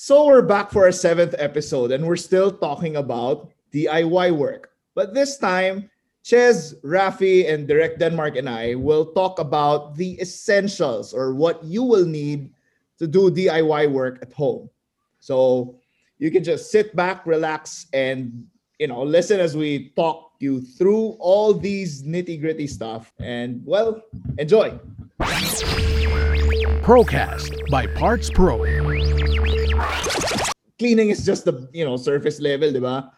So we're back for our seventh episode, and we're still talking about DIY work. But this time, Ches, Rafi, and Direct Denmark and I will talk about the essentials or what you will need to do DIY work at home. So you can just sit back, relax, and you know listen as we talk you through all these nitty gritty stuff. And well, enjoy. Procast by Parts Pro. Cleaning is just the you know surface level, diba?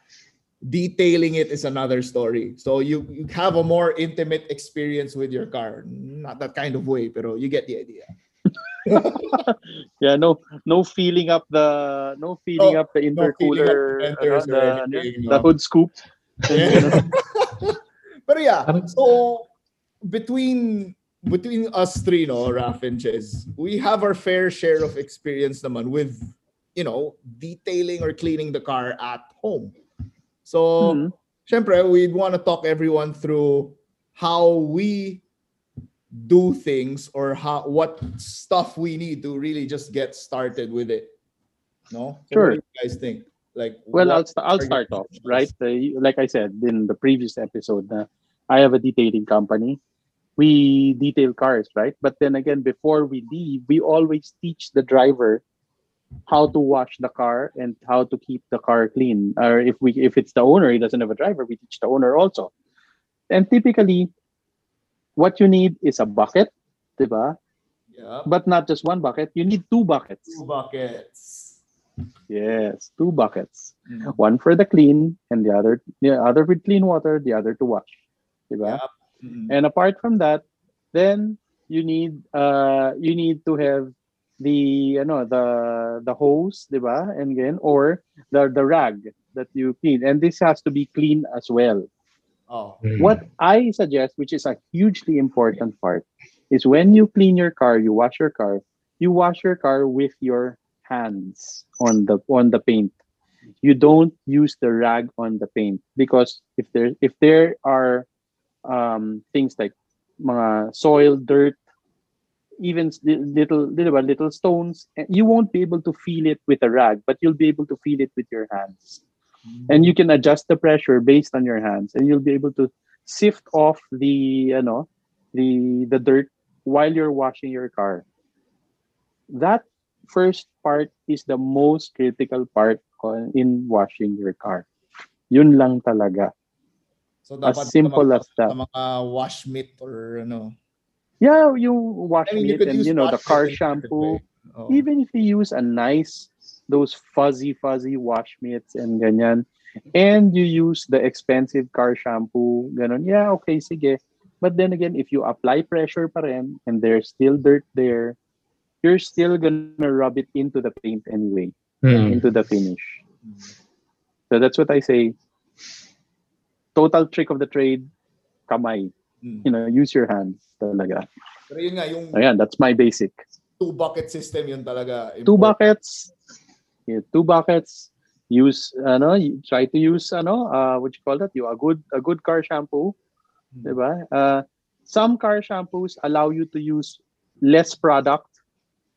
Detailing it is another story. So you, you have a more intimate experience with your car. Not that kind of way, pero you get the idea. yeah, no, no feeling up the, no feeling Oh, up the no feeling up intercooler, the fenders ano, uh, or the, anything, the hood scoop. But yeah, so between between us three, no, Raf and Ches, we have our fair share of experience naman with, you know, detailing or cleaning the car at home. So, Mhm. syempre, we'd want to talk everyone through how we do things or how what stuff we need to really just get started with it. No? So Sure. What do you guys think? Like, Well, I'll, st- I'll start off, right? Uh, like I said in the previous episode, uh, I have a detailing company. We detail cars, right? But then again, before we leave, we always teach the driver how to wash the car and how to keep the car clean. Or if we if it's the owner, he doesn't have a driver, we teach the owner also. And typically, what you need is a bucket, diba? Yeah. But not just one bucket. You need two buckets. Two buckets. Yes, two buckets. Mhm. one for the clean and the other the other with clean water the other to wash diba? Mhm. and apart from that then you need uh you need to have the ano the the hose diba? and again or the the rag that you clean and this has to be clean as well Oh. what i suggest which is a hugely important part is when you clean your car you wash your car you wash your car with your hands on the on the paint you don't use the rag on the paint because if there if there are um, things like mga soil dirt even little little little stones eh, you won't be able to feel it with a rag but you'll be able to feel it with your hands. And you can adjust the pressure based on your hands and you'll be able to sift off the you know the the dirt while you're washing your car. That first part is the most critical part on, in washing your car. Yun lang talaga. So As dapat simple sa mga, as that. Mga wash mitt or ano. Yeah yung wash I mean, you mitt could and you know the car mitt in a different shampoo. Oh. even if you use a nice those fuzzy fuzzy wash mitts and ganyan and you use the expensive car shampoo ganon yeah okay sige but then again if you apply pressure pa rin and there's still dirt there you're still gonna rub it into the paint anyway Hmm. into the finish so that's what i say total trick of the trade kamay Mm. you know use your hands talaga Pero yun nga, yung ayan that's my basic two bucket system yun talaga. two buckets yeah, two buckets use ano you try to use ano uh what you call that you a good a good car shampoo Hmm. diba uh some car shampoos allow you to use less product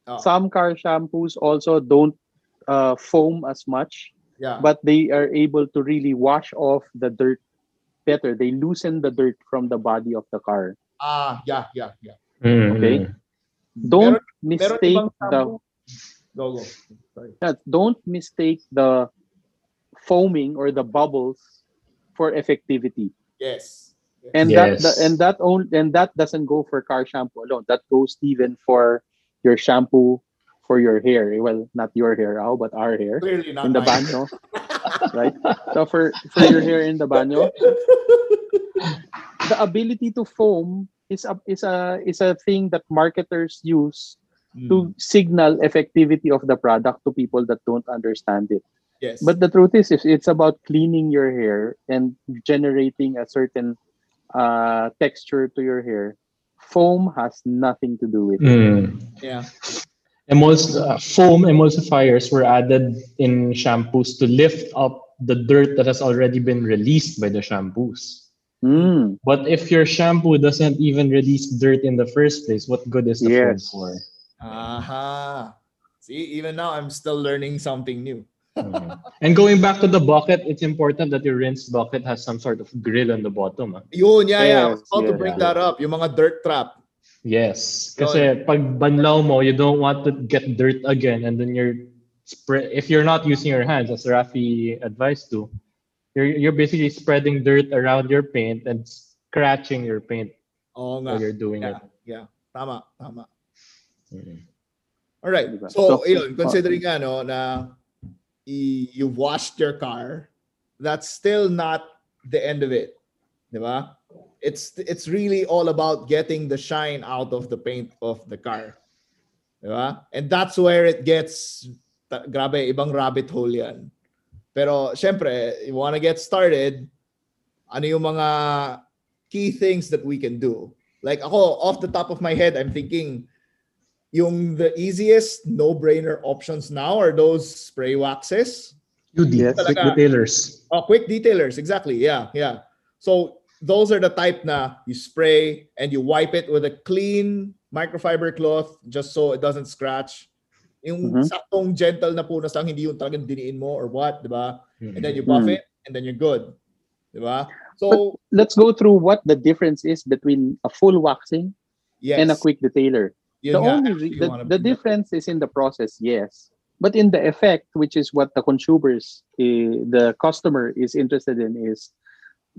Oh, some car shampoos also don't uh, foam as much yeah. but they are able to really wash off the dirt better they loosen the dirt from the body of the car ah, yeah, yeah, yeah. Hmm. Okay. don't Meron- Meron mistake ibang the? Go, go. Sorry. Yeah, don't mistake the foaming or the bubbles for effectivity. Yes. And that, Yes. that and that only and that doesn't go for car shampoo alone. That goes even for your shampoo for your hair. Well, not your hair, how but our hair Clearly not in the mine. banyo, right? So for for your hair in the banyo, the ability to foam is a is a is a thing that marketers use Mm. to signal effectivity of the product to people that don't understand it. yes. But the truth is, it's about cleaning your hair and generating a certain uh, texture to your hair. Foam has nothing to do with it. Hmm. yeah. Emuls- uh, foam emulsifiers were added in shampoos to lift up the dirt that has already been released by the shampoos. Mm, But if your shampoo doesn't even release dirt in the first place, what good is the Yes. foam for? Aha. See, even now I'm still learning something new. Mhm. And going back to the bucket, it's important that your rinse bucket has some sort of grill on the bottom. ah. Yun, yeah, yeah. I was Yes, about to bring yeah. that up. Yung mga dirt trap. Yes. Kasi pag banlaw mo, you don't want to get dirt again and then you're spread if you're not using your hands as Rafi advised to, you're you're basically spreading dirt around your paint and scratching your paint Oo nga. while you're doing Yeah, it. yeah. Tama, tama. Mhm. All right. So, So, ayun, considering nga no na i- you washed your car, that's still not the end of it. Diba? It's it's really all about getting the shine out of the paint of the car. Diba? And that's where it gets ta- grabe ibang rabbit hole 'yan. Pero syempre, you want to get started, ano yung mga key things that we can do? Like ako, off the top of my head, I'm thinking yung the easiest no-brainer options now are those spray waxes. QD, Yes. quick detailers. Oh, quick detailers, exactly. Yeah, yeah. So those are the type na you spray and you wipe it with a clean microfiber cloth just so it doesn't scratch. Yung Mhm. saktong gentle na punas lang, hindi yung talagang diniin mo or what, di ba? And then you buff it and then you're good. Di ba? So, Let's go through what the difference is between a full waxing yes. and a quick detailer. Yun the nga, only the, the bring that up. difference is in the process, yes, but in the effect, which is what the consumers, eh, the customer is interested in, is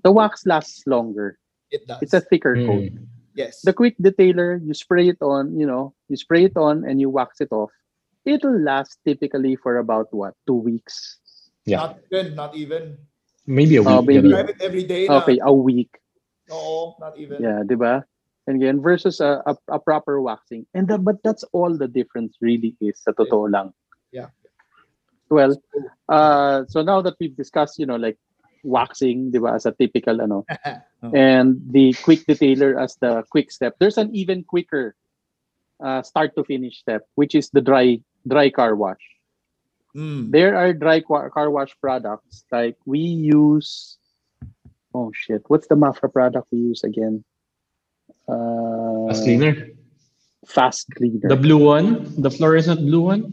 the wax lasts longer. It does. It's a thicker coat. Mm. yes. The quick detailer, you spray it on, you know, you spray it on and you wax it off. It'll last typically for about what two weeks. Yeah. Not even, not even. Maybe a week. Oh, maybe. Drive it every day na. Okay, a week. Oo, not even. Yeah, diba? And again, versus a, a, a proper waxing. And the, but that's all the difference really is sa totoo lang. Yeah. Well, uh, so now that we've discussed, you know, like waxing, diba, as a typical ano, Oh. and the quick detailer as the quick step, there's an even quicker uh, start to finish step, which is the dry dry car wash. Mm. There are dry qua- car wash products like we use. Oh shit! What's the Mafra product we use again? Uh, Fast cleaner. Fast cleaner. The blue one, the fluorescent blue one.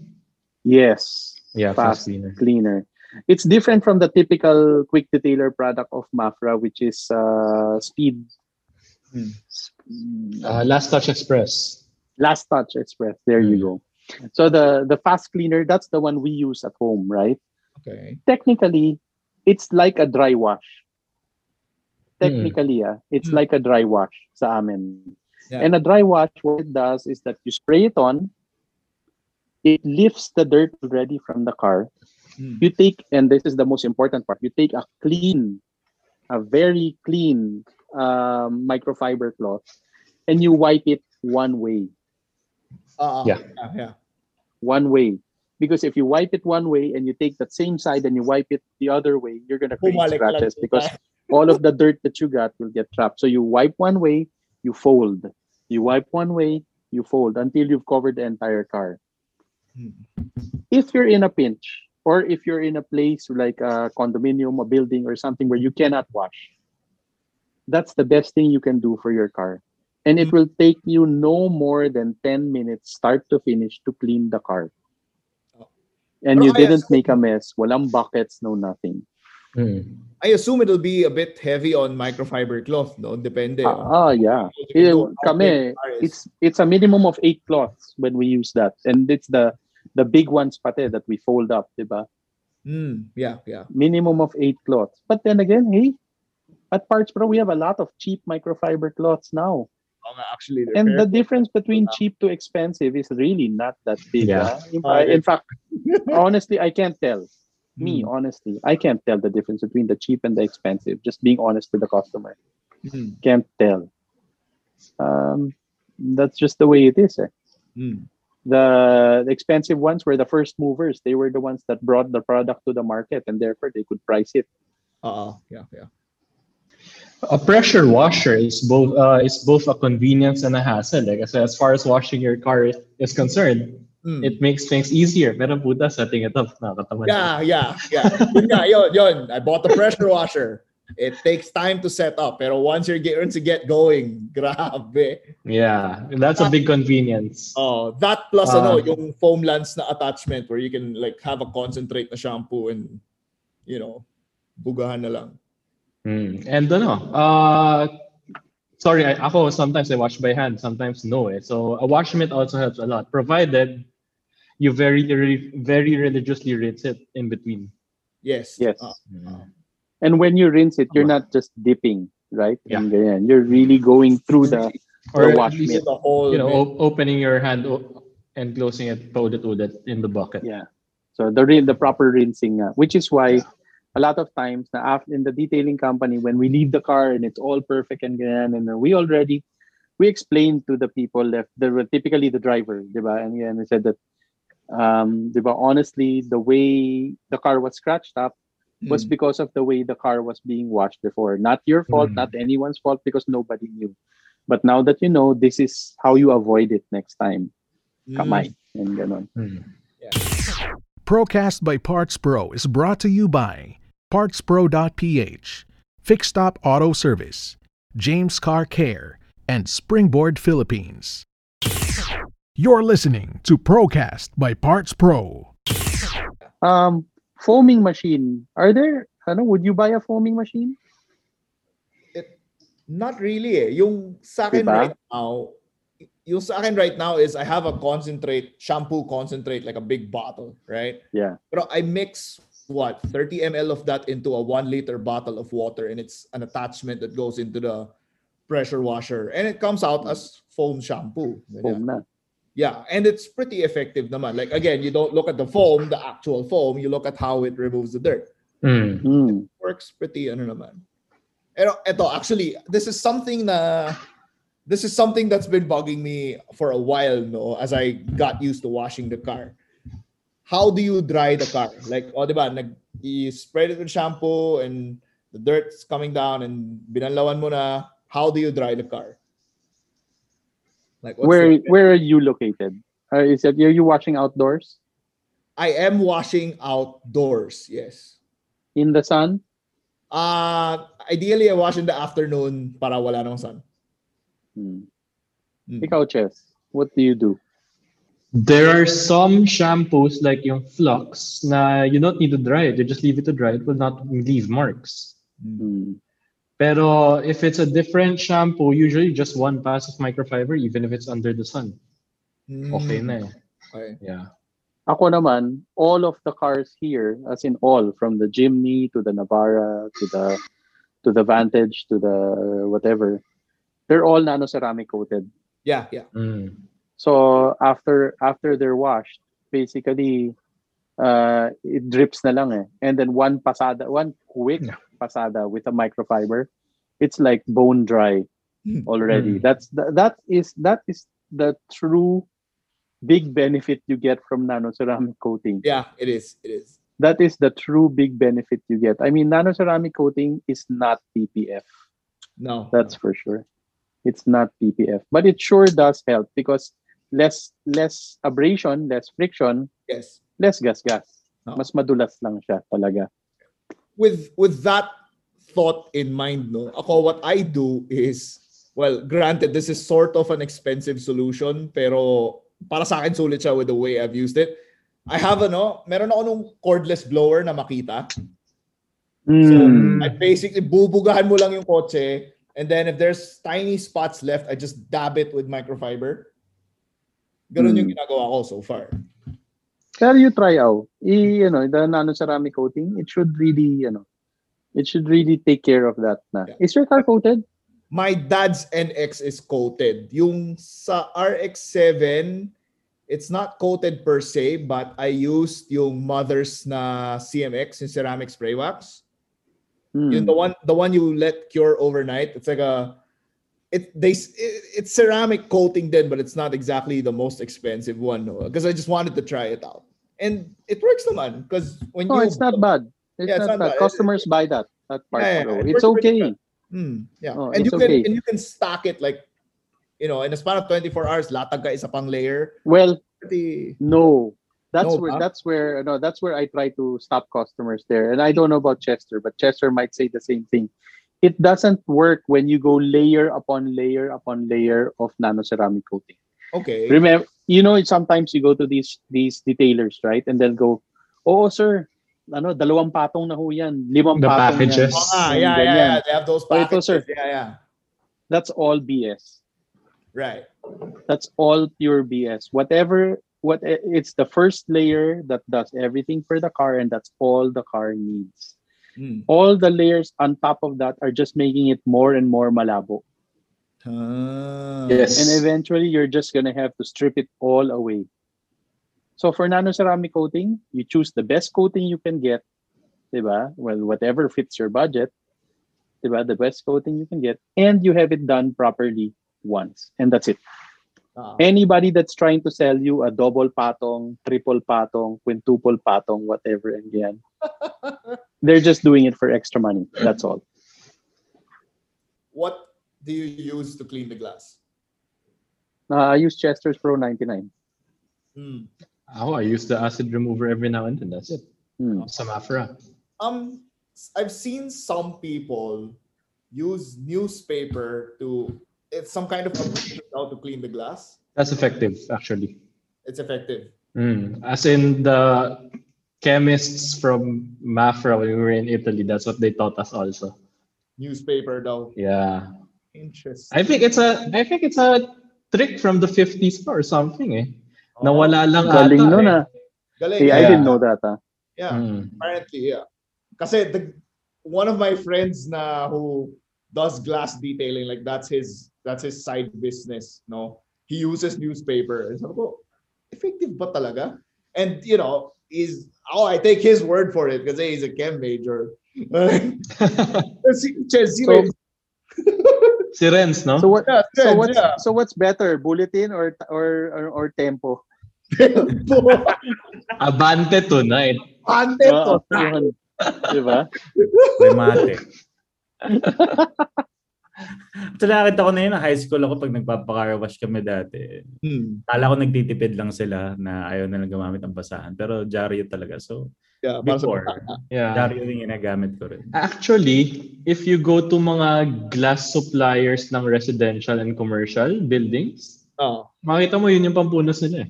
yes, Yeah, Fast fast cleaner. cleaner. It's different from the typical quick detailer product of Mafra, which is uh, speed. Hmm. Uh, Last Touch Express. Last Touch Express. There you Hmm. go. So the the fast cleaner, that's the one we use at home, right? Okay. Technically, it's like a dry wash. Technically, yeah, it's Hmm. like a dry wash sa amin. Yeah. And a dry wash, what it does is that you spray it on, it lifts the dirt already from the car. Mm. You take, and this is the most important part, you take a clean, a very clean um, microfiber cloth, and you wipe it one way. Uh, Yeah. yeah. Yeah. one way. Because if you wipe it one way and you take that same side and you wipe it the other way, you're gonna create Bumalik scratches because all of the dirt that you got will get trapped. So you wipe one way, you fold. You wipe one way, you fold until you've covered the entire car. Hmm. If you're in a pinch, or if you're in a place like a condominium, a building, or something where you cannot wash, that's the best thing you can do for your car. And it Hmm. will take you no more than 10 minutes, start to finish, to clean the car. Oh. And Pero you I didn't assume- make a mess. Walang buckets, no nothing. Mm. I assume it'll be a bit heavy on microfiber cloth, no? Depende. Ah, ah, yeah. You can Eh, do how kami, big the car is. It's it's a minimum of eight cloths when we use that. And it's the the big ones pate that we fold up, diba? Mm, yeah, yeah. Minimum of eight cloths. But then again, hey, at Parts Pro, we have a lot of cheap microfiber cloths now. Oh, actually, And fair. the difference between cheap to expensive is really not that big. Yeah. ah. In, in yeah. fact, honestly, I can't tell. Me, Mm, honestly, I can't tell the difference between the cheap and the expensive. Just being honest with the customer, mm, can't tell. Um, that's just the way it is. Eh. mm. The, the expensive ones were the first movers. They were the ones that brought the product to the market, and therefore they could price it. Uh, yeah, yeah. A pressure washer is both uh, is both a convenience and a hassle. Like I said, as far as washing your car is, is concerned, Mm. it makes things easier. Pero puta, setting it up, nakakatamad. Yeah, yeah, yeah. yun nga, yun, yun. I bought the pressure washer. It takes time to set up. Pero once you're get, once you get going, grabe. Yeah, that's a big convenience. Oh, that plus Ah. ano, yung foam lance na attachment where you can like have a concentrate na shampoo and you know, bugahan na lang. Mm. And ano, uh, sorry, I, ako sometimes I wash by hand, sometimes no. Eh. So a wash mitt also helps a lot, provided you very, very, very religiously rinse it in between. Yes. Yes. Ah, And when you rinse it, you're not just dipping, right? Yeah. And ganyan. You're really going through the Or the at wash least, mitt. the whole you know, o- opening your hand o- and closing it paulit-ulit in the bucket. Yeah. So the real the proper rinsing, nga, which is why a lot of times na after in the detailing company when we leave the car and it's all perfect and ganyan, and we already we explained to the people left were typically the driver, diba? And yeah, and we said that um diba, honestly the way the car was scratched up was Mm. because of the way the car was being washed before. Not your fault, Mm. not anyone's fault because nobody knew. But now that you know, this is how you avoid it next time. Mm. Kamay. And ganon. Mm. Procast by Parts Pro is brought to you by PartsPro.ph, Fix Stop Auto Service, James Car Care, and Springboard Philippines. You're listening to Procast by Parts Pro. Um, foaming machine. Are there? Ano, would you buy a foaming machine? Not really eh. Yung sa akin Diba? right now, yung sa akin right now is I have a concentrate, shampoo concentrate, like a big bottle, right? Yeah. Pero I mix what 30 ml of that into a one liter bottle of water, and it's an attachment that goes into the pressure washer, and it comes out as foam shampoo. Foam na. Yeah, and it's pretty effective naman. Like again, you don't look at the foam, the actual foam, you look at how it removes the dirt. Mm. Works pretty ano naman. Pero eto, actually, this is something na this is something that's been bugging me for a while, no, as I got used to washing the car. How do you dry the car? Like, oh, di ba, nag, you spread it with shampoo and the dirt's coming down and binanlawan mo na. How do you dry the car? Like, what's Where the- where are you located? Uh, is it are you watching outdoors I am washing outdoors, yes. in the sun? Uh, ideally, I wash in the afternoon para wala nang sun. Hmm. Mm. Ikaw, Ches, what do you do? There are some shampoos like yung Flux na you don't need to dry it. You just leave it to dry. It will not leave marks. Hmm. Pero if it's a different shampoo, usually just one pass of microfiber, even if it's under the sun. Okay Mm. na eh. Okay. Yeah. Ako naman, all of the cars here, as in all, from the Jimny to the Navara to the to the Vantage to the whatever, they're all nano ceramic coated. Yeah, yeah. Mm. So after after they're washed, basically, uh, it drips na lang eh. And then one pasada, one quick Yeah. Pasada with a microfiber, it's like bone dry already. Mm. That's th- that is that is the true big benefit you get from nano ceramic coating. Yeah, it is. It is. That is the true big benefit you get. I mean, nano ceramic coating is not PPF. No. That's for sure. It's not PPF, but it sure does help because less less abrasion, less friction, yes. less gas-gas. No. Mas madulas lang siya talaga. With with that thought in mind, no, ako what I do is well, granted this is sort of an expensive solution, pero para sa akin sulit siya with the way I've used it. I have ano, meron ako nung cordless blower na makita. So Mm. I basically bubugahan mo lang yung kotse and then if there's tiny spots left, I just dab it with microfiber. Ganun yung Hmm. ginagawa ko so far. Pero you try out. I, you know, the nano ceramic coating, it should really, you know, it should really take care of that na. Yeah. Is your car coated? My dad's NX is coated. Yung sa RX-7, it's not coated per se, but I used yung mother's na CMX, yung ceramic spray wax. Hmm. Yung the one the one you let cure overnight. It's like a it they it, it's ceramic coating then, but it's not exactly the most expensive one, no. Because I just wanted to try it out. And it works naman because when No, you it's not bad. It's Yeah, it's not, not bad. bad. Customers buy that at Park Yeah, yeah, it It's okay. Hmm, yeah. Oh, and you can okay. and you can stack it like you know, in a span of 24 hours, latag ka isa pang layer. Well, Pretty no. That's No, where ba? that's where no that's where I try to stop customers there. And I don't know about Chester, but Chester might say the same thing. It doesn't work when you go layer upon layer upon layer of nanoceramic coating. Okay. Remember, you know, sometimes you go to these these detailers, right? And they'll go, oh sir, ano, dalawang patong na ho yan. Limang The patong packages. yan. Ah, yeah, yeah, yeah. They have those Oh, ito, packages. sir. Yeah, yeah. That's all BS. Right. That's all pure BS. Whatever, what it's the first layer that does everything for the car, and that's all the car needs. Mm. All the layers on top of that are just making it more and more malabo. Ah. Yes. And eventually, you're just gonna have to strip it all away. So for nano-ceramic coating, you choose the best coating you can get, diba? Well, whatever fits your budget, diba? The best coating you can get, and you have it done properly once, and that's it. Ah. Anybody that's trying to sell you a double patong, triple patong, quintuple patong, whatever, and yan, they're just doing it for extra money. That's all. What do you use to clean the glass? Uh, I use Chester's Pro 99. Hmm. Oh, I use the acid remover every now and then. That's it. Hmm. Some Afra. Um, I've seen some people use newspaper to. It's some kind of a how to clean the glass. That's effective, actually. It's effective. Mm. As in the chemists from Mafra when we were in Italy, that's what they taught us also. Newspaper though. Yeah. Interesting. I think it's a I think it's a trick from the 50s or something eh. Nawala lang Galing ata. nun eh. ah. Galing. Hey, I didn't know that ah. Yeah. Mm. Apparently, yeah. Kasi the one of my friends na who does glass detailing, like that's his that's his side business, no? He uses newspaper. And sabi ko, effective ba talaga? And you know, is oh, I take his word for it because he's a chem major. si, si, So- si Renz, no? So what? yeah, So what's yeah. so what's better, bulletin or or or, or tempo? Abante tonight. Ante to. Oo, yun. Diba? May mate. Actually, nakita ko na yun, high school ako pag nagpapaka wash kami dati. Hmm. Kala ko nagtitipid lang sila na ayaw na lang gumamit ng basahan. Pero Jaryo talaga. So, Yeah, para sa before, Yeah. Jaryo yung ginagamit ko rin. Actually, if you go to mga glass suppliers ng residential and commercial buildings, Oh. makita mo yun yung pampunas nila eh.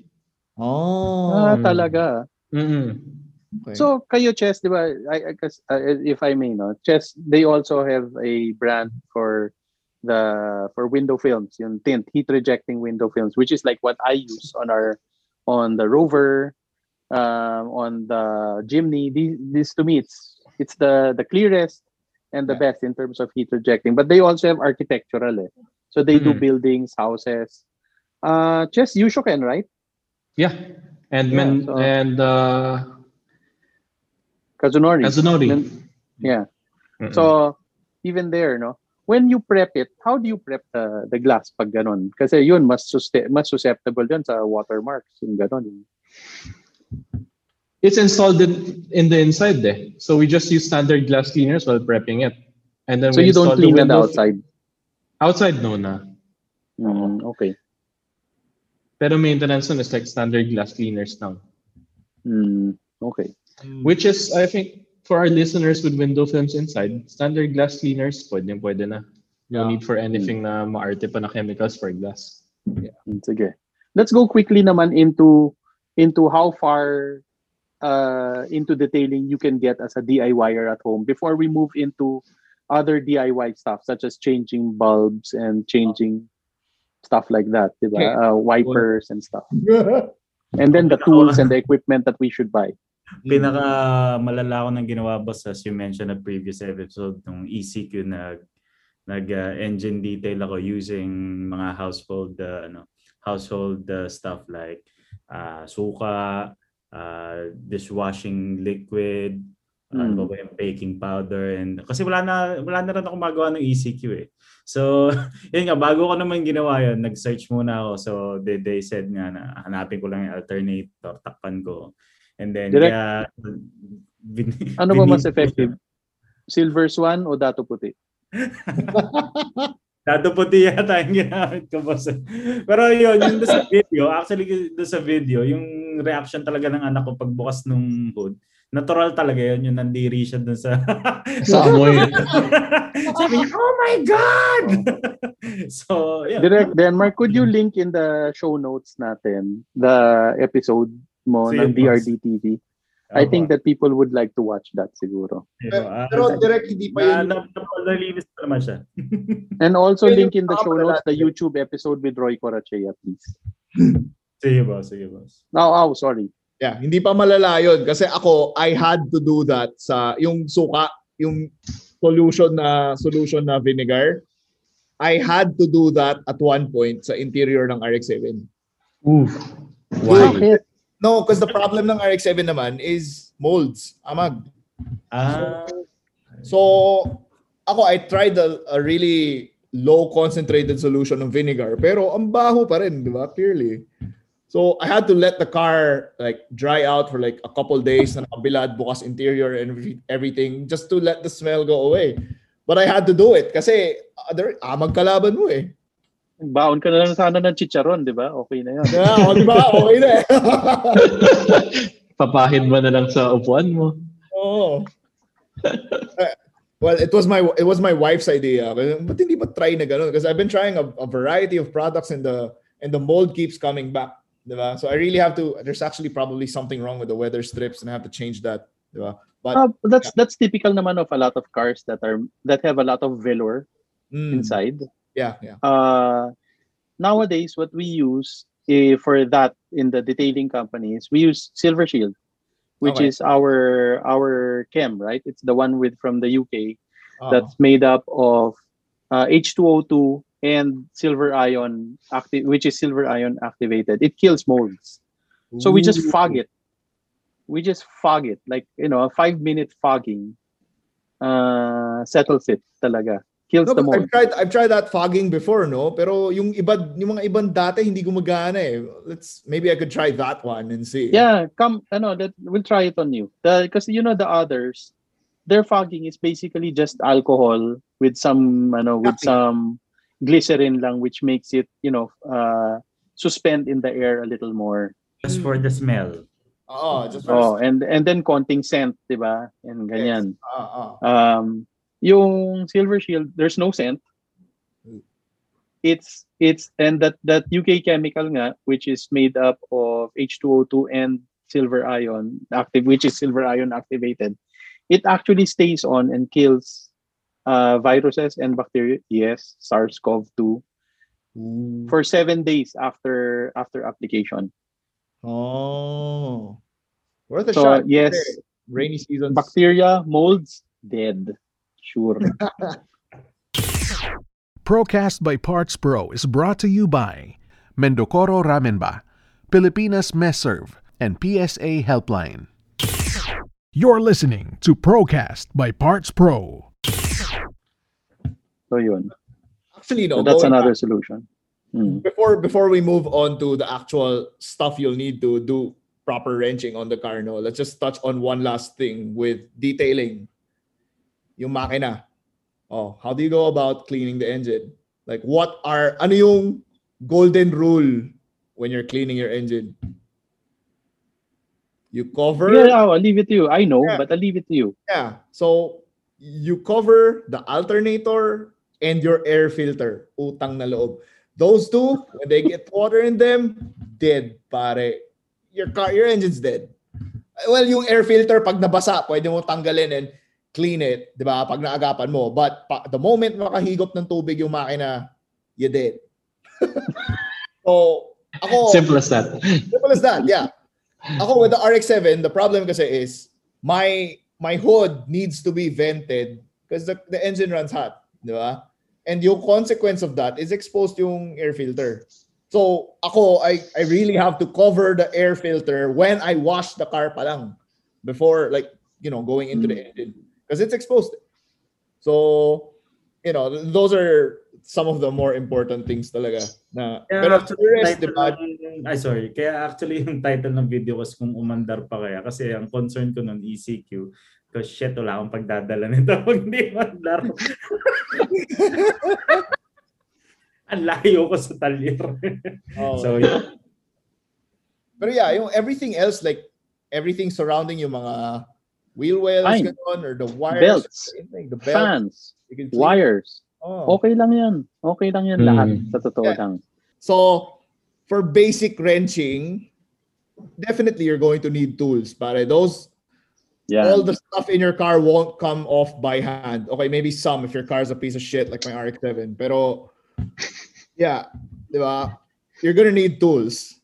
Oh. Ah, Mm. talaga. Mm-mm. Okay. So kayo chess, 'di ba? I, I guess, uh, if I may no, chess they also have a brand for the for window films, yung tint, heat rejecting window films, which is like what I use on our on the Rover, um, on the Jimny. These, this to me it's it's the the clearest and the best in terms of heat rejecting. But they also have architectural, eh. so they do Mhm. buildings, houses. Uh, chess Yushoken, right? Yeah. And Yeah, men so- and uh Kazunori. Kazunori. Yeah. Mm-mm. So, even there, no? When you prep it, how do you prep the, the glass pag ganon? Kasi yun, mas, suste- mas susceptible dun sa watermarks, yung ganon. it's installed in, in the inside eh. So we just use standard glass cleaners while prepping it. And then So we you don't clean it outside. Outside no na. Mm, okay. Pero maintenance nun is like standard glass cleaners now. Mm, okay. Which is, I think, for our listeners with window films inside, standard glass cleaners, pwede, pwede na. No Yeah. need for anything na maarte pa na chemicals for glass. Mm, Sige. Let's go quickly naman into into how far uh, into detailing you can get as a DIYer at home before we move into other DIY stuff such as changing bulbs and changing stuff like that, diba? Uh, wipers and stuff. And then the tools and the equipment that we should buy. Pinaka malala ko ng ginawa boss as you mentioned na previous episode ng ECQ na nag uh, engine detail ako using mga household uh, ano household uh, stuff like uh, suka, uh, dishwashing liquid, ano Mm. ba ba yung baking powder and kasi wala na wala na rin ako magawa ng ECQ eh. So, yun nga bago ko naman ginawa yun, nag-search muna ako. So, they, they said nga na hanapin ko lang yung alternator, takpan ko. And then Direct- kaya bin- Ano ba mas effective? Silver Swan o Dato Puti? Dado puti yata yung ginamit ko, boss. Pero yun, yung doon sa video, actually doon sa video, yung reaction talaga ng anak ko pagbukas nung hood, natural talaga yun, yung nandiri siya doon sa... Sa amoy. Sabi niya, oh my God! so, yun. Direct Denmark, could you link in the show notes natin the episode mo Sige, ng boss. DRD TV? I think that people would like to watch that siguro. Pero, Ah, pero direct hindi pa yun. na, nalinis pa naman siya. And also link in the show notes the YouTube episode with Roy Corachea, please. sige, boss. Sige, boss. Oh, oh, sorry. Yeah, hindi pa malala yun. Kasi ako, I had to do that sa yung suka, yung solution na solution na vinegar. I had to do that at one point sa interior ng RX-7. Oof. Bakit? No, because the problem ng RX-7 naman is molds, amag. Ah, So, ako, I tried a, a really low concentrated solution ng vinegar, pero ang baho pa rin, di ba? Clearly. So, I had to let the car like dry out for like a couple days na nakabilad, bukas interior and everything just to let the smell go away. But I had to do it kasi other, amag kalaban mo eh. Baon ka na lang sana ng chicharon, di ba? Okay na yan. Yeah, o, di ba? Okay na eh. Papahin mo na lang sa upuan mo. Oo. Uh, well, it was my it was my wife's idea. But hindi ba try na ganun? Because I've been trying a, a variety of products and the and the mold keeps coming back. Diba? So I really have to there's actually probably something wrong with the weather strips and I have to change that. Diba? But Uh, that's that's typical naman of a lot of cars that are that have a lot of velour mm, inside. Yeah, yeah. Uh, nowadays, what we use eh, for that in the detailing companies, we use Silver Shield, which Okay. is our our chem, right? It's the one with from the UK Oo. that's made up of uh, H2O2 and silver ion active, which is silver ion activated. It kills molds. So we just fog it. We just fog it, like you know, a five minute fogging uh, settles it talaga. Kills No, the but. I've tried I've tried that fogging before, no? Pero yung iba yung mga ibang dati hindi gumagana eh. Let's maybe I could try that one and see. Yeah, come. Ano, that we'll try it on you. Because you know the others, their fogging is basically just alcohol with some, ano, with Caffeine. some glycerin lang, which makes it, you know, uh, suspend in the air a little more. just for the smell. Oo, just for Oh, and and then konting scent, di ba? And ganyan. Ah, ah. Um, yung Silver Shield, there's no scent. It's it's and that that UK chemical nga, which is made up of H2O2 and silver ion active, which is silver ion activated. It actually stays on and kills uh, viruses and bacteria. Yes, SARS-CoV-2 Ooh. for seven days after after application. Oh. Worth a So shot. yes, Rainy season. bacteria, molds, dead. Sure. Procast by Parts Pro is brought to you by Mendokoro Ramenba, Pilipinas Mess Serve, and PSA Helpline. You're listening to Procast by Parts Pro. So yun. Actually, no. So that's another back, solution. Mm. before before we move on to the actual stuff you'll need to do proper wrenching on the car, no. Let's just touch on one last thing with detailing. Yung makina. Oh, how do you go about cleaning the engine? Like what are ano yung golden rule when you're cleaning your engine? You cover Yeah, I'll leave it to you. I know, Yeah. but I'll leave it to you. Yeah. So you cover the alternator and your air filter. Utang na loob. Those two, when they get water in them, dead, pare. Your car, your engine's dead. Well, yung air filter, pag nabasa, pwede mo tanggalin and clean it, di ba? Pag naagapan mo. But pa, the moment makahigop ng tubig yung makina, you dead. so, ako, Simple as that. Simple as that, yeah. Ako with the RX-7, the problem kasi is my my hood needs to be vented because the, the engine runs hot, di ba? And yung consequence of that is exposed yung air filter. So ako, I, I really have to cover the air filter when I wash the car pa lang before like, you know, going into the engine because it's exposed. So, you know, th- those are some of the more important things talaga. Na, Kaya pero actually, the rest, title di ba, ng- ay sorry, kaya actually yung title ng video was kung umandar pa kaya kasi ang concern ko nun ECQ because shit wala akong pagdadala nito pag hindi umandar. Ang layo ko sa talyer. Oh. so, yeah. Pero yeah, yung everything else, like everything surrounding yung mga wheel wells, Fine. ganon, or the wires, Belts. anything, the belts, Fans, you can clean. wires. Oh. Okay lang yan. Okay lang yan Mm. lahat. Sa totoo Yeah. lang. So, for basic wrenching, definitely you're going to need tools. Pare, those Yeah. all the stuff in your car won't come off by hand. Okay, maybe some if your car is a piece of shit like my RX-7. Pero yeah, di ba? You're gonna need tools.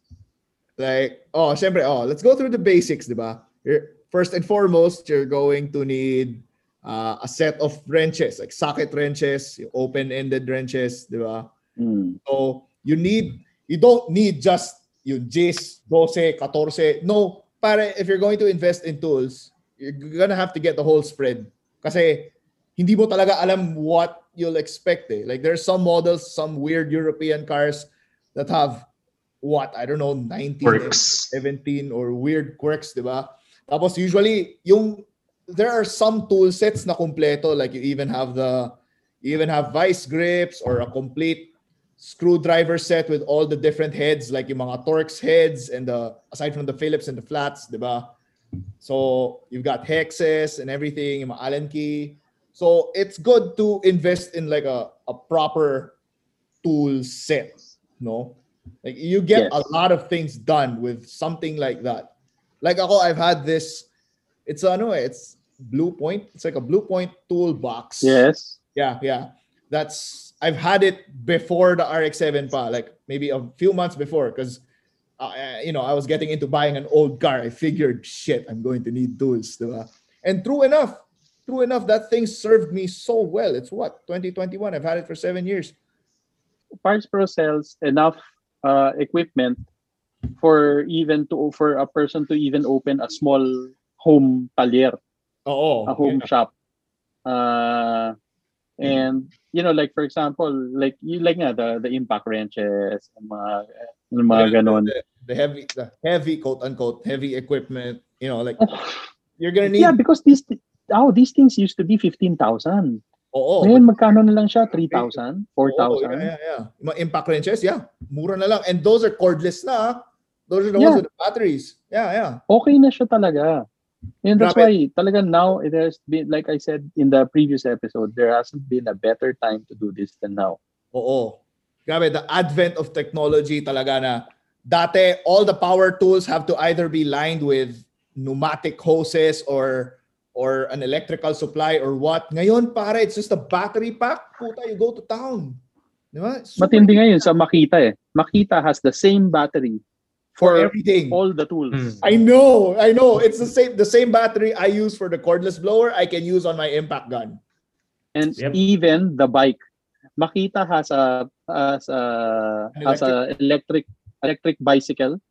Like, oh, syempre, oh, let's go through the basics, di ba? You're, first and foremost, you're going to need uh, a set of wrenches, like socket wrenches, open-ended wrenches, di ba? Mm. So you need you don't need just yung J's, 12, 14. No, para if you're going to invest in tools, you're gonna have to get the whole spread. Kasi hindi mo talaga alam what you'll expect eh. Like there's some models, some weird European cars that have what, I don't know, 19 Works. 17 or weird quirks, di ba? Tapos usually, yung there are some tool sets na kompleto like you even have the you even have vice grips or a complete screwdriver set with all the different heads like yung mga Torx heads and the aside from the Phillips and the flats, di ba? So you've got hexes and everything, yung mga Allen key. So it's good to invest in like a, a proper tool set, no? Like you get Yes. a lot of things done with something like that. Like ako, I've had this. It's ano eh, it's Blue Point. It's like a Blue Point toolbox. Yes. Yeah, yeah. That's I've had it before the RX-7 pa, like maybe a few months before, because uh, you know I was getting into buying an old car. I figured, shit, I'm going to need tools, diba? And true enough, true enough, that thing served me so well. It's what 2021. I've had it for seven years. Parts Pro sells enough uh, equipment for even to for a person to even open a small home talyer, Oh, a home shop. Uh, and you know, like for example, like you like nga the the impact wrenches and mga, and mga ganon. The, the heavy, the heavy quote unquote heavy equipment. You know, like you're gonna need. Yeah, because these oh these things used to be fifteen thousand. Oo, Ngayon magkano na lang siya? 3,000? Oo, 4,000? yeah, yeah, yeah. Mga impact wrenches, yeah. Mura na lang. And those are cordless na. ah. Those are the Yeah. ones with the batteries. Yeah, yeah. Okay na siya talaga. And that's Grabe. why talaga now it has been like I said in the previous episode, there hasn't been a better time to do this than now. Oo. Grabe, the advent of technology talaga na dati all the power tools have to either be lined with pneumatic hoses or or an electrical supply or what. Ngayon, pare, it's just a battery pack. Puta, you go to town. Di ba? Super Matindi ngayon sa Makita eh. Makita has the same battery for for everything. all the tools. Mm. I know, I know. It's the same the same battery I use for the cordless blower I can use on my impact gun. And Yep. even the bike. Makita has a has a An has a electric electric bicycle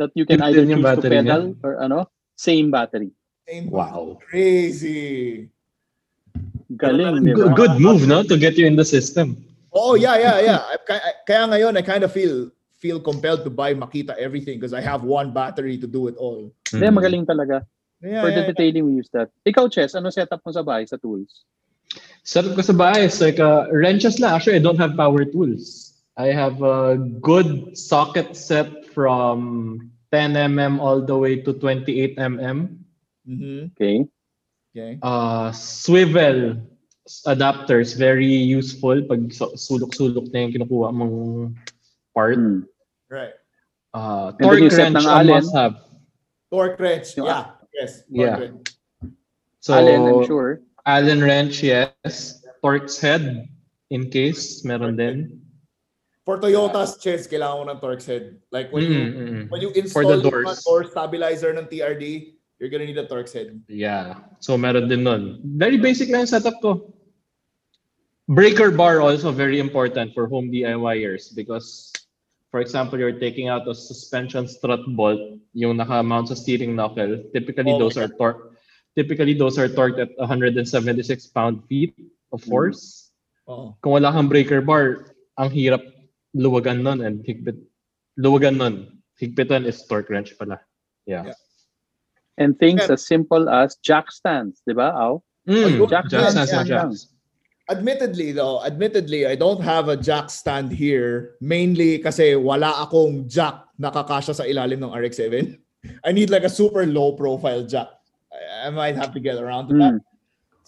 that you can either choose to battery niya. pedal or ano, same battery. Wow. Crazy. Galing, di Good, ba? good move, no? To get you in the system. Oh yeah, yeah, yeah. Kaya ngayon I kind of feel feel compelled to buy Makita everything because I have one battery to do it all. Hindi, Mm. magaling talaga. Yeah, For the yeah. detailing, we use that. Ikaw, Chess, ano setup mo sa bahay sa tools? Setup ko sa bahay is like uh, wrenches lang. Actually, I don't have power tools. I have a good socket set from 10 mm all the way to 28 mm. Mhm. Okay. Okay. Uh, swivel adapters, very useful pag su- sulok-sulok na yung kinukuha mong part. Hmm. Right. Uh, torque wrench ng Allen. must have. Torque wrench. Yeah. Yes. Torque Yeah. wrench. So, Allen, I'm sure. Allen wrench, yes. Torx head, in case, meron din. For Toyota's chest, kailangan mo ng Torx head. Like when you Mm, mm, mm. when you For install the the doors. front door stabilizer ng TRD, you're gonna need a Torx head. Yeah. So meron din nun. Very basic lang yung setup ko. Breaker bar also very important for home DIYers because for example, you're taking out a suspension strut bolt, yung naka-mount sa steering knuckle. Typically, Oh, those are torque. Typically, those are torqued at 176 pound-feet of hmm. force. Oh. Kung wala kang breaker bar, ang hirap luwagan nun and higpit. Luwagan nun. Higpitan is torque wrench pala. Yeah. Yeah. And things Yeah. as simple as jack stands, di ba? Aw? Mm, Oh, jack jack stands stands and lang. jacks. admittedly though, admittedly, I don't have a jack stand here. Mainly kasi wala akong jack na kakasya sa ilalim ng RX-7. I need like a super low profile jack. I, I might have to get around to that.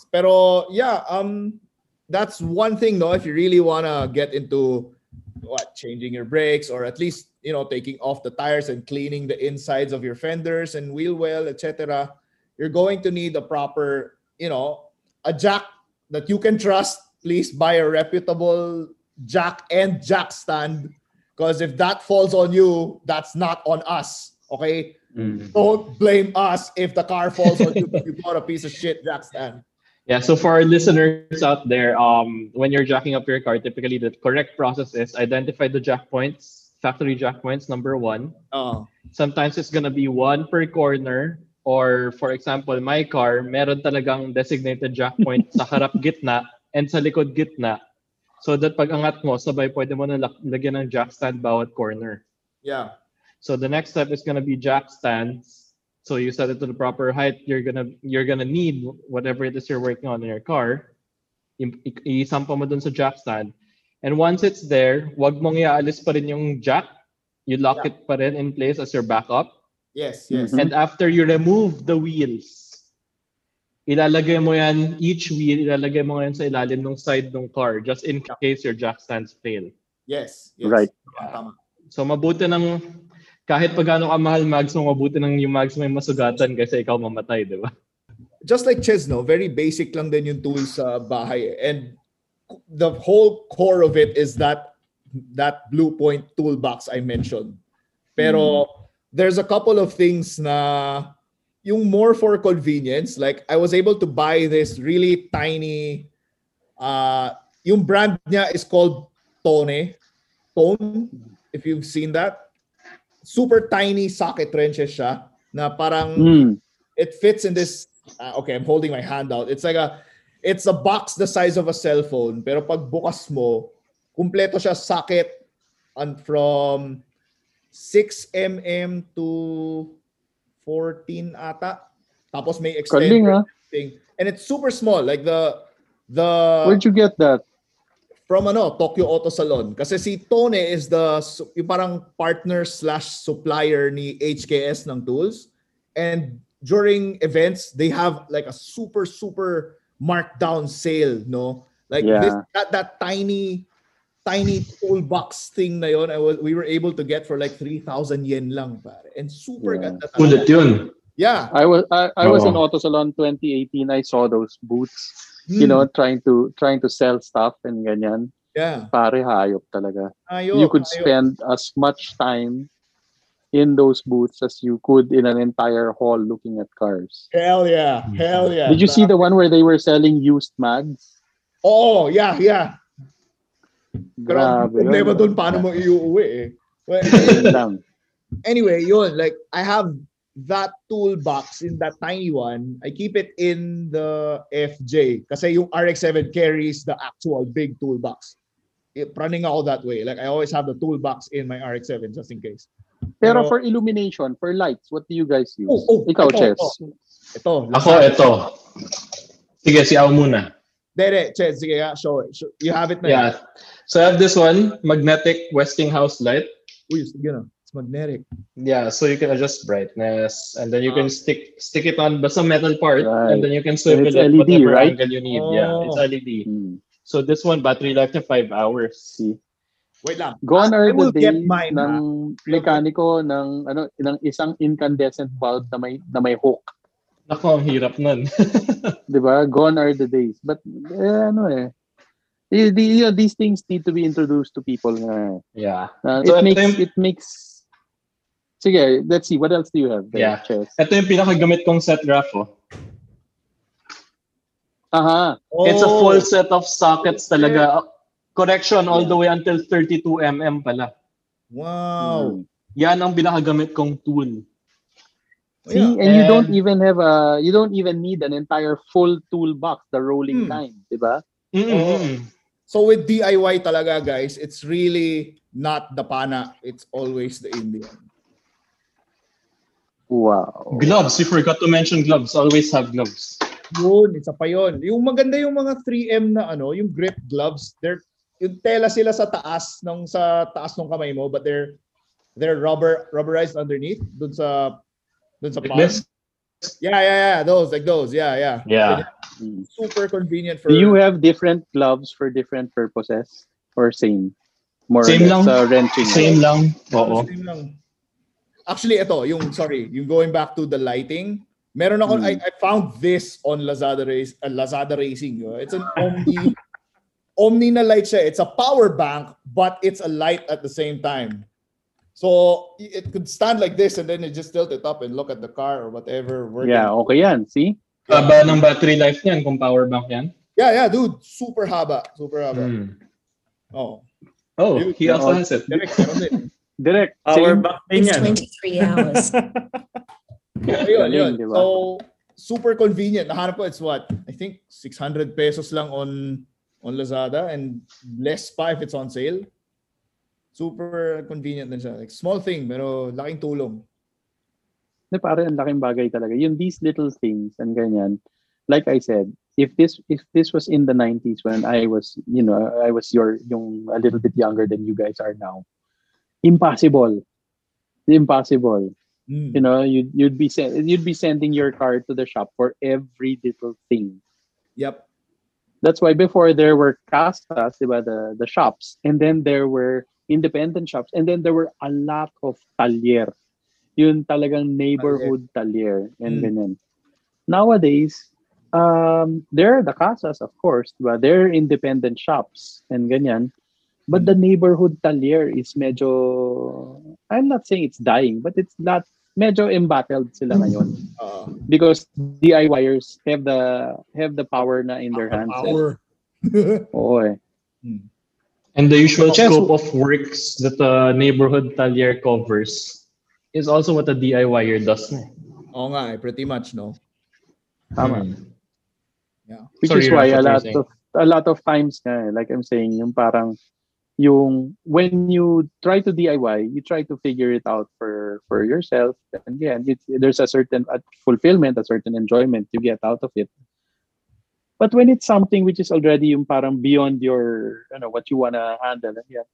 Pero yeah, um, that's one thing though. If you really wanna get into what changing your brakes or at least you know taking off the tires and cleaning the insides of your fenders and wheel well, etc. You're going to need a proper, you know, a jack that you can trust. Please buy a reputable jack and jack stand because if that falls on you, that's not on us. Okay, Mm. don't blame us if the car falls on you because you bought a piece of shit jack stand. Yeah, so for our listeners out there, um, when you're jacking up your car, typically the correct process is identify the jack points, factory jack points, number one. Oh, Sometimes it's gonna be one per corner, or for example, my car, meron talagang designated jack point sa harap gitna and sa likod gitna. So that pag angat mo, sabay pwede mo na lagyan ng jack stand bawat corner. yeah. So the next step is gonna be jack stands. So you set it to the proper height. You're gonna you're gonna need whatever it is you're working on in your car. I- i- Isampa mo dun sa jack stand. And once it's there, wag mong iaalis pa rin yung jack. You lock Yeah. it pa rin in place as your backup. Yes, yes. Mhm. And after you remove the wheels, ilalagay mo yan, each wheel, ilalagay mo yan sa ilalim ng side ng car just in case your jack stands fail. Yes, yes. Right. Tama. So mabuti ng kahit pag gaano ka mahal mags mo, mabuti ng yung mags mo yung masugatan kasi ikaw mamatay, di ba? Just like Ches, no? Very basic lang din yung tools sa bahay. And the whole core of it is that that Blue Point toolbox I mentioned. Pero there's a couple of things na yung more for convenience. Like I was able to buy this really tiny uh yung brand niya is called Tone. Tone, if you've seen that. Super tiny socket wrenches siya na parang Mm. it fits in this uh, okay i'm holding my hand out it's like a it's a box the size of a cell phone pero pag bukas mo kumpleto siya socket on from 6 mm to 14 ata tapos may extender ah. thing and it's super small like the the Where'd you get that? From ano Tokyo Auto Salon kasi si Tone is the yung parang partner slash supplier ni HKS ng tools and during events they have like a super super marked down sale no like this Yeah. that, that tiny tiny toolbox thing na yon I was we were able to get for like 3,000 yen lang pare and super Yeah. ganda talaga. yun. yeah I was I, I was Oo. in Auto Salon 2018. I saw those booths, you Hmm, know, trying to trying to sell stuff and ganyan. yeah Pare hayop talaga. You could spend as much time in those booths as you could in an entire hall looking at cars. hell yeah hell yeah Did you see the one where they were selling used mags? oh yeah yeah Grabe. problema yun. doon, paano mo iuwi eh. Well, anyway, yun, like, I have that toolbox in that tiny one. I keep it in the FJ kasi yung RX-7 carries the actual big toolbox. It, running ako that way. Like, I always have the toolbox in my RX-7 just in case. Pero Pero- for illumination, for lights, what do you guys use? Oh, oh, Ikaw, ito, Chess. ito. Ito. Ako, ito. Sige, si Ao muna. Dere, Ched, sige, yeah, show it. Show- You have it na. Yeah. So I have this one, magnetic Westinghouse light. Uy, sige na. Magnetic. Yeah, so you can adjust brightness and then you can stick stick it on basta metal part Right. and then you can swivel it LED, whatever right? angle you need. Yeah, it's Oh. LED. Hmm. So this one battery life niya 5 hours. See. Wait lang. Gone I are will the get days mine, ng ha? mekaniko ng ano ng isang incandescent bulb na may na may hook. Nako, ang hirap nun. 'Di ba? Gone are the days. But eh, ano eh. The, the, you know, these things need to be introduced to people nga. yeah. Uh, So, it makes yung- it makes Sige, let's see what else do you have there, Yeah. Chess? Ito yung pinakagamit kong set graph oh. Aha. It's a Oh. full set of sockets talaga. Correction all the way until 32 mm pala. Wow. Hmm. Yan ang pinakagamit kong tool. See, Yeah. and you don't even have a you don't even need an entire full toolbox, the rolling Hmm. time, 'di ba? Mm-mm. So with DIY talaga guys, it's really not the pana, it's always the Indian. Wow. Gloves. You forgot to mention gloves. Always have gloves. Yun, isa pa yun. Yung maganda yung mga 3M na ano, yung grip gloves, they're yung tela sila sa taas ng sa taas ng kamay mo but they're they're rubber rubberized underneath dun sa dun sa Like palm. this? Yeah, yeah, yeah, those like those. Yeah, yeah. Yeah. Super convenient for Do you have different gloves for different purposes or same? More Same lang. uh, wrenching. Same lang. Oo. Same lang. Actually, ito, yung, sorry, yung going back to the lighting, meron ako, Hmm. I, I found this on Lazada Race, uh, Lazada Racing. uh, It's an Omni, Omni na light siya. It's a power bank, but it's a light at the same time. So, it could stand like this and then you just tilt it up and look at the car or whatever. working. Yeah, okay yan. See? Haba ng battery life niyan kung power bank yan. Yeah, yeah, dude. Super haba. Super haba. Hmm. Oh. Oh, Dude, he also has it. Direct, meron din. Direct. Power bank din It's yan. 23 hours. Ayun, yun. Galing, di ba? So, super convenient. Nahanap ko, it's what? I think 600 pesos lang on on Lazada and less pa if it's on sale. Super convenient din siya. Like, small thing, pero laking tulong. Na parang ang laking bagay talaga. Yung these little things and ganyan. Like I said, if this if this was in the 90s when I was, you know, I was your yung a little bit younger than you guys are now. Impossible. Impossible. Mm. You know, you'd you'd be you'd be sending your car to the shop for every little thing. Yep. That's why before there were casas, diba, the the shops, and then there were independent shops, and then there were a lot of talyer. Yun talagang neighborhood talyer and Mm. ganyan. Nowadays, um, there are the casas, of course, but There are independent shops and ganyan. But the neighborhood talyer is medyo, I'm not saying it's dying, but it's not, medyo embattled sila ngayon Uh, because DIYers have the have the power na in their hands. eh. Oo eh. And the usual Ches- scope of works that the neighborhood talyer covers is also what a DIYer does. na. Oo nga eh, pretty much, no? Tama. Hmm. Yeah. Which Sorry, is why Raf, a lot of a lot of times nga, eh, like I'm saying, yung parang yung when you try to DIY, you try to figure it out for for yourself. And again, it's, there's a certain fulfillment, a certain enjoyment you get out of it. But when it's something which is already yung parang beyond your, you know, what you wanna handle, yeah,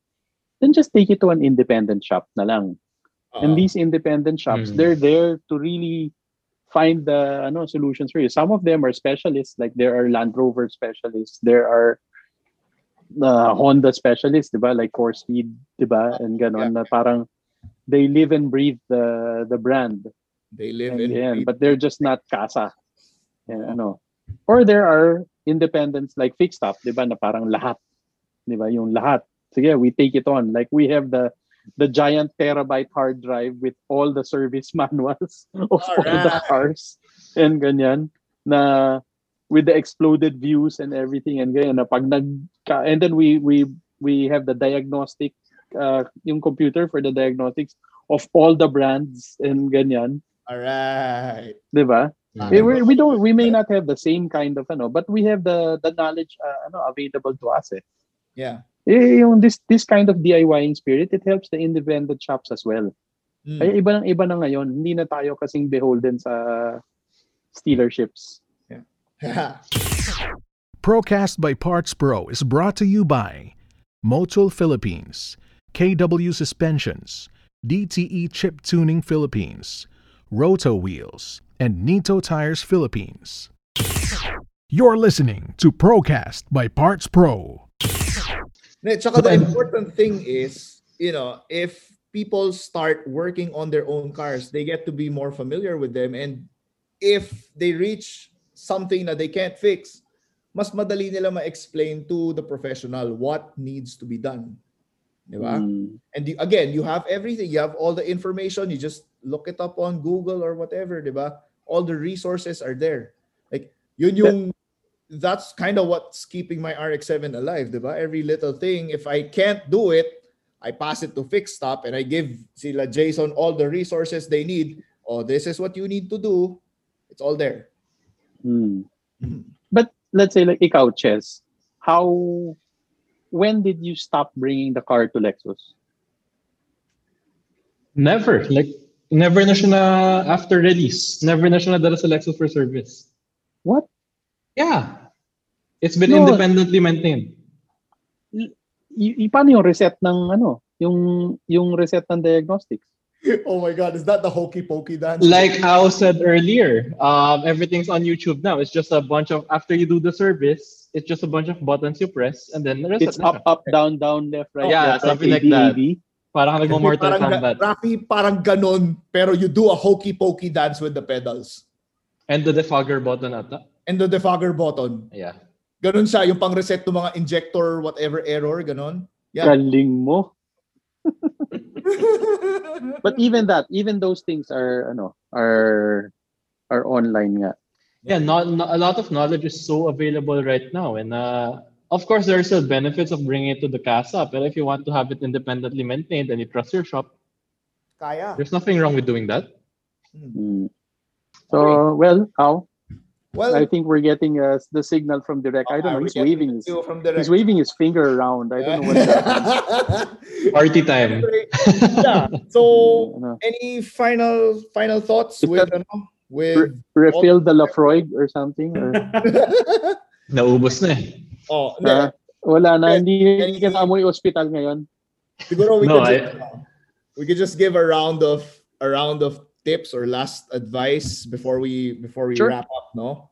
then just take it to an independent shop na lang. Uh, And these independent shops, Mm. they're there to really find the ano, solutions for you. Some of them are specialists, like there are Land Rover specialists, there are uh, Honda specialists, diba? Like Core Speed, diba? And ganon, na parang they live and breathe the the brand. they live And, in yan, but they're just not casa. Yan, ano. Or there are independents like Fix Stop, diba? Na parang lahat. Diba? Yung lahat. Sige, we take it on. Like we have the the giant terabyte hard drive with all the service manuals of all the Alright. cars and ganyan na with the exploded views and everything and ganyan na pag nag and then we we we have the diagnostic uh, yung computer for the diagnostics of all the brands and ganyan Alright. 'di ba Hmm. Eh, we, we don't we may not have the same kind of ano but we have the the knowledge uh, ano available to us eh. Yeah. eh yung this this kind of DIYing spirit it helps the independent shops as well Mm. kaya iba ng iba na ngayon hindi na tayo kasing beholden sa stealerships Procast by Parts Pro is brought to you by Motul Philippines, KW Suspensions, DTE Chip Tuning Philippines, Rota Wheels, and Nitto Tires Philippines. You're listening to Procast by Parts Pro. Tsaka the important thing is, you know, if people start working on their own cars, they get to be more familiar with them. And if they reach something that they can't fix, mas madali nila ma-explain to the professional what needs to be done. Di ba? Mm. And you, again, you have everything. You have all the information. You just look it up on Google or whatever, di ba? All the resources are there. Like, yun yung, that's kind of what's keeping my RX-7 alive, di ba? Every little thing, if I can't do it, I pass it to Fix Stop and I give sila Jason all the resources they need. Oh, this is what you need to do. It's all there. Mm. But let's say like ikaw chess how when did you stop bringing the car to Lexus Never. Like, never na siya na after release. Never na siya nadala sa Lexus for service. what Yeah. It's been No. independently maintained. Y- y- paano yung reset ng ano? Yung yung reset ng diagnostics? oh my god, is that the hokey pokey dance? Like Ao said earlier, um, everything's on YouTube now. It's just a bunch of after you do the service, it's just a bunch of buttons you press and then the It's up, up, down, down, left, right. Yeah, left, something right, like that. AD. Parang nagmo-Mortal parang, Kombat. Rafi, parang ganon, pero you do a hokey pokey dance with the pedals. And the defogger button ata. And the defogger button. Yeah. Ganon siya, yung pang reset ng mga injector, whatever error, ganon. Yeah. Galing mo. But even that, even those things are ano, are are online nga. Yeah, not, not a lot of knowledge is so available right now, and uh, of course there are still benefits of bringing it to the casa. But if you want to have it independently maintained and you trust your shop, Kaya. there's nothing wrong with doing that. Mm. So, well, how? Well, I think we're getting uh, the signal from Direct. I don't know. He's waving his, from he's waving his finger around. I don't know what that Party time. yeah. So, Ano, any final final thoughts Is with that- ano, with refill the Laphroaig or something? Or, Naubos na eh. oh, hindi. Ah, wala na. Yes. Hindi Any- ka amoy hospital ngayon. Siguro we No, could I- just, we could just give a round of a round of tips or last advice before we before we Sure. wrap up, no?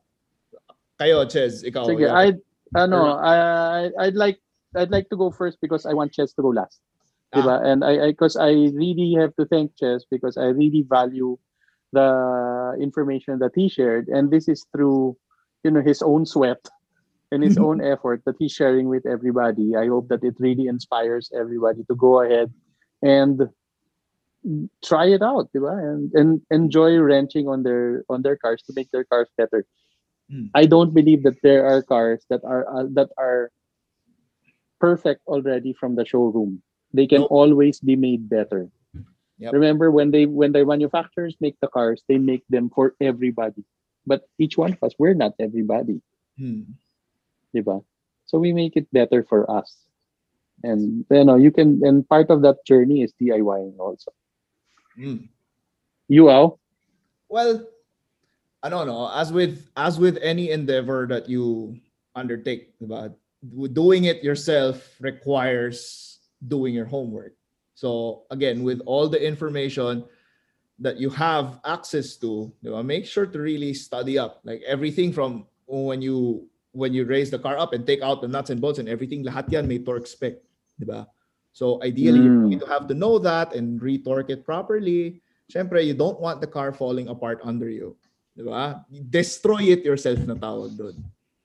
Kayo, Ches, ikaw. Sige, yeah. I'd, ano, I, I'd like, I'd like to go first because I want Ches to go last. Ah. Diba? And I, I, cause I really have to thank Ches because I really value the information that he shared. And this is through, you know, his own sweat and his own effort that he's sharing with everybody. I hope that it really inspires everybody to go ahead and try it out, diba? And, and enjoy wrenching on their, on their cars to make their cars better. I don't believe that there are cars that are uh, that are perfect already from the showroom. They can Nope. always be made better. Yep. Remember when they when the manufacturers make the cars, they make them for everybody. But each one of us, we're not everybody, Hmm. diba? So we make it better for us. And you know, you can and part of that journey is DIYing also. Hmm. You Al? Well, I don't know. As with as with any endeavor that you undertake, but doing it yourself requires doing your homework. So again, with all the information that you have access to, make sure to really study up. Like everything from when you when you raise the car up and take out the nuts and bolts and everything, lahat yan may torque spec, diba? So ideally, you're Mm. going to have to know that and retorque it properly. Siyempre, you don't want the car falling apart under you. Di ba? Destroy it yourself na tawag doon.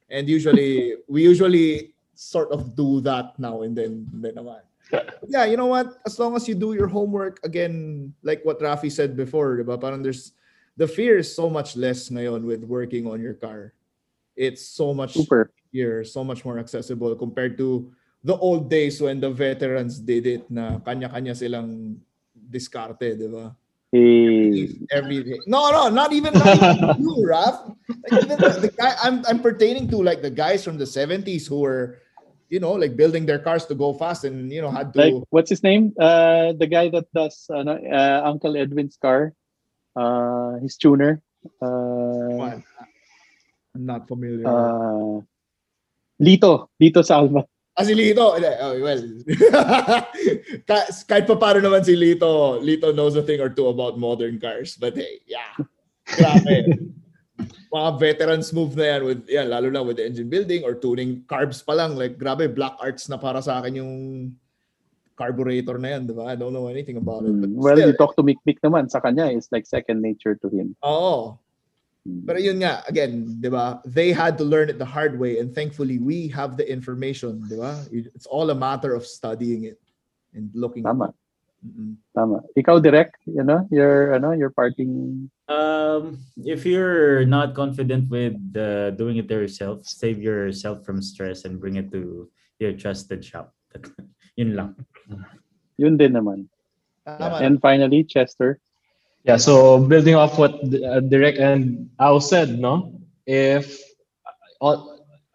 And usually, we usually sort of do that now and then. then naman. yeah, you know what? As long as you do your homework, again, like what Rafi said before, di ba? Parang there's, the fear is so much less ngayon with working on your car. It's so much Super. easier, so much more accessible compared to the old days when the veterans did it na kanya-kanya silang diskarte, di ba? Hey. everything. No, no, not even, not even you, Raf. Like even the, the guy I'm I'm pertaining to like the guys from the 70s who were, you know, like building their cars to go fast and you know had to Like what's his name? Uh the guy that does ano, uh, Uncle Edwin's car. Uh his tuner. Uh What? I'm not familiar. uh Lito, Lito Salva. Ah, si Lito. Oh, well. Ka- kahit pa paano naman si Lito, Lito knows a thing or two about modern cars. But hey, yeah. Grabe. Mga veterans move na yan with, yan, lalo na with engine building or tuning carbs pa lang. Like, grabe, black arts na para sa akin yung carburetor na yan, di ba? I don't know anything about it. But Mm, Well, still, you talk to Mick Mick naman sa kanya it's like second nature to him. Oo. Pero yun nga, again, di ba? They had to learn it the hard way and thankfully we have the information, di ba? It's all a matter of studying it and looking Tama, Mm-mm. tama. Ikaw direct, you know, your ano, your parting Um, if you're not confident with uh, doing it yourself, save yourself from stress and bring it to your trusted shop. Yun lang. yun din naman. Tama. And finally, Chester. Yeah, so building off what uh, Direct and Ao said, no? If uh,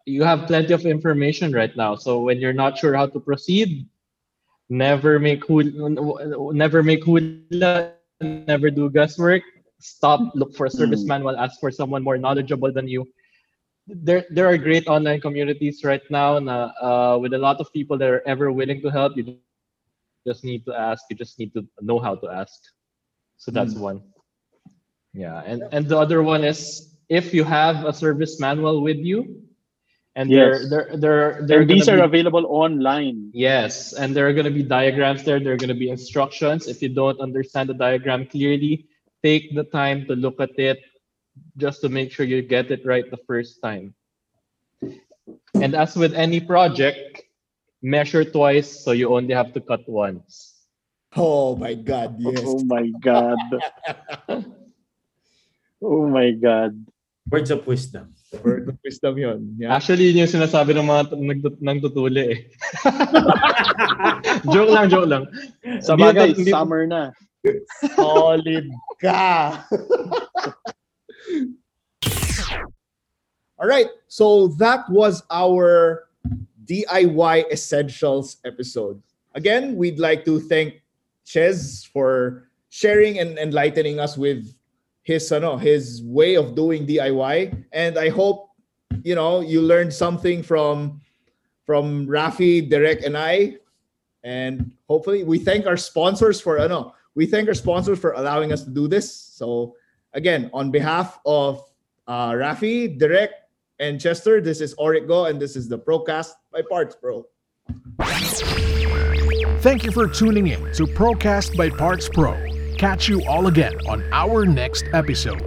you have plenty of information right now, so when you're not sure how to proceed, never make hul- never make hula, never do guesswork. Stop, look for a service Mm. manual, ask for someone more knowledgeable than you. there there are great online communities right now na, uh, with a lot of people that are ever willing to help. You just need to ask. You just need to know how to ask. So that's Hmm. one. Yeah, and and the other one is if you have a service manual with you, and Yes. they're they're they're they're these are be- available online. Yes, and there are going to be diagrams there. There are going to be instructions. If you don't understand the diagram clearly, take the time to look at it just to make sure you get it right the first time. And as with any project, measure twice so you only have to cut once. Oh my God, yes. Oh my god. oh my god. Words of wisdom. Word of wisdom yun. Yeah. Actually, yun yung sinasabi ng mga nagtut- nang tutuli eh. joke lang, joke lang. Sa bagay, hindi- summer na. Solid ka. All right. So that was our DIY Essentials episode. Again, we'd like to thank Ches for sharing and enlightening us with his ano, his way of doing DIY. And I hope you know you learned something from from Rafi, Derek, and I. And hopefully we thank our sponsors for ano, we thank our sponsors for allowing us to do this. So again, on behalf of uh, Rafi, Derek, and Chester, this is Origo, and this is the Procast by Parts Pro. Thank you for tuning in to Procast by Parts Pro. Catch you all again on our next episode.